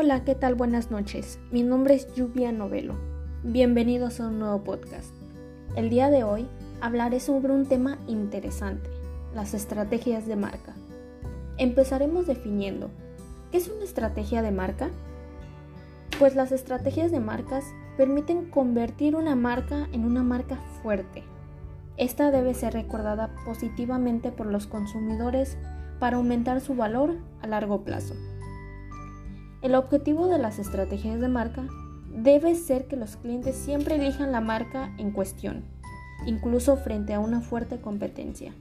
Hola, ¿qué tal? Buenas noches. Mi nombre es Lluvia Novelo. Bienvenidos a un nuevo podcast. El día de hoy hablaré sobre un tema interesante, las estrategias de marca. Empezaremos definiendo, ¿qué es una estrategia de marca? Pues las estrategias de marcas permiten convertir una marca en una marca fuerte. Esta debe ser recordada positivamente por los consumidores para aumentar su valor a largo plazo. El objetivo de las estrategias de marca debe ser que los clientes siempre elijan la marca en cuestión, incluso frente a una fuerte competencia.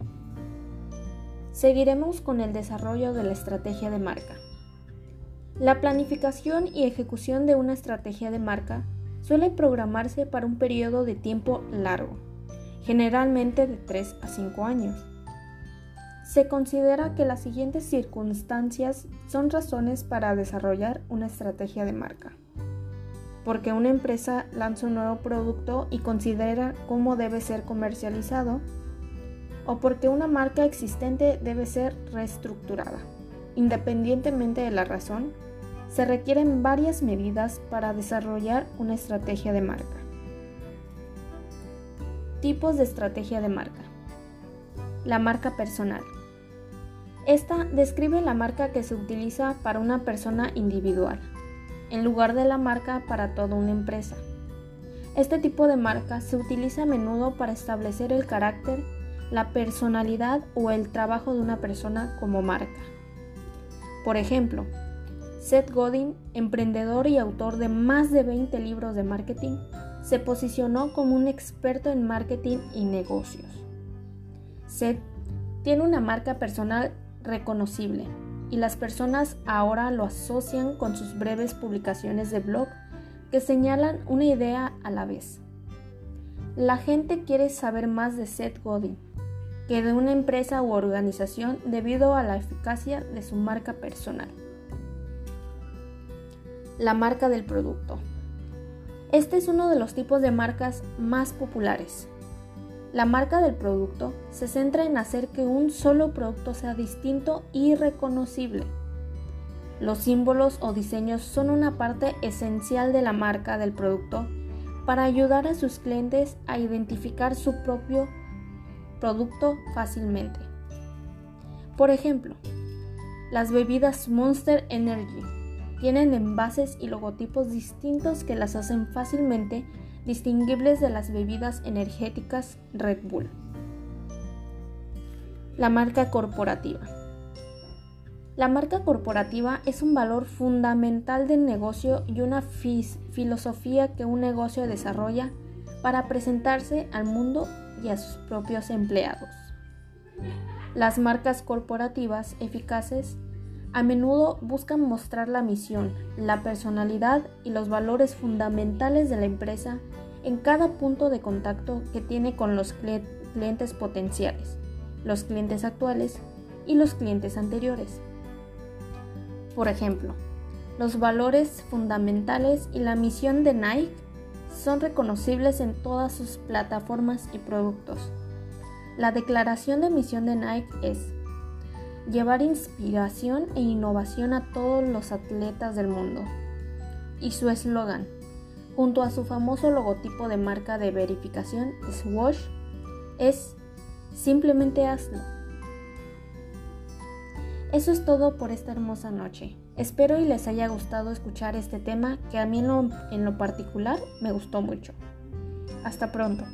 Seguiremos con el desarrollo de la estrategia de marca. La planificación y ejecución de una estrategia de marca suele programarse para un periodo de tiempo largo, generalmente de 3 a 5 años se considera que las siguientes circunstancias son razones para desarrollar una estrategia de marca. Porque una empresa lanza un nuevo producto y considera cómo debe ser comercializado. O porque una marca existente debe ser reestructurada. Independientemente de la razón, se requieren varias medidas para desarrollar una estrategia de marca. Tipos de estrategia de marca. La marca personal. Esta describe la marca que se utiliza para una persona individual, en lugar de la marca para toda una empresa. Este tipo de marca se utiliza a menudo para establecer el carácter, la personalidad o el trabajo de una persona como marca. Por ejemplo, Seth Godin, emprendedor y autor de más de 20 libros de marketing, se posicionó como un experto en marketing y negocios. Seth tiene una marca personal reconocible y las personas ahora lo asocian con sus breves publicaciones de blog que señalan una idea a la vez. La gente quiere saber más de Seth Godin que de una empresa u organización debido a la eficacia de su marca personal. La marca del producto. Este es uno de los tipos de marcas más populares la marca del producto se centra en hacer que un solo producto sea distinto y reconocible. Los símbolos o diseños son una parte esencial de la marca del producto para ayudar a sus clientes a identificar su propio producto fácilmente. Por ejemplo, las bebidas Monster Energy tienen envases y logotipos distintos que las hacen fácilmente distinguibles de las bebidas energéticas Red Bull. La marca corporativa. La marca corporativa es un valor fundamental del negocio y una filosofía que un negocio desarrolla para presentarse al mundo y a sus propios empleados. Las marcas corporativas eficaces a menudo buscan mostrar la misión, la personalidad y los valores fundamentales de la empresa en cada punto de contacto que tiene con los clientes potenciales, los clientes actuales y los clientes anteriores. Por ejemplo, los valores fundamentales y la misión de Nike son reconocibles en todas sus plataformas y productos. La declaración de misión de Nike es llevar inspiración e innovación a todos los atletas del mundo. Y su eslogan, junto a su famoso logotipo de marca de verificación Swash, es simplemente hazlo. Eso es todo por esta hermosa noche. Espero y les haya gustado escuchar este tema que a mí en lo, en lo particular me gustó mucho. Hasta pronto.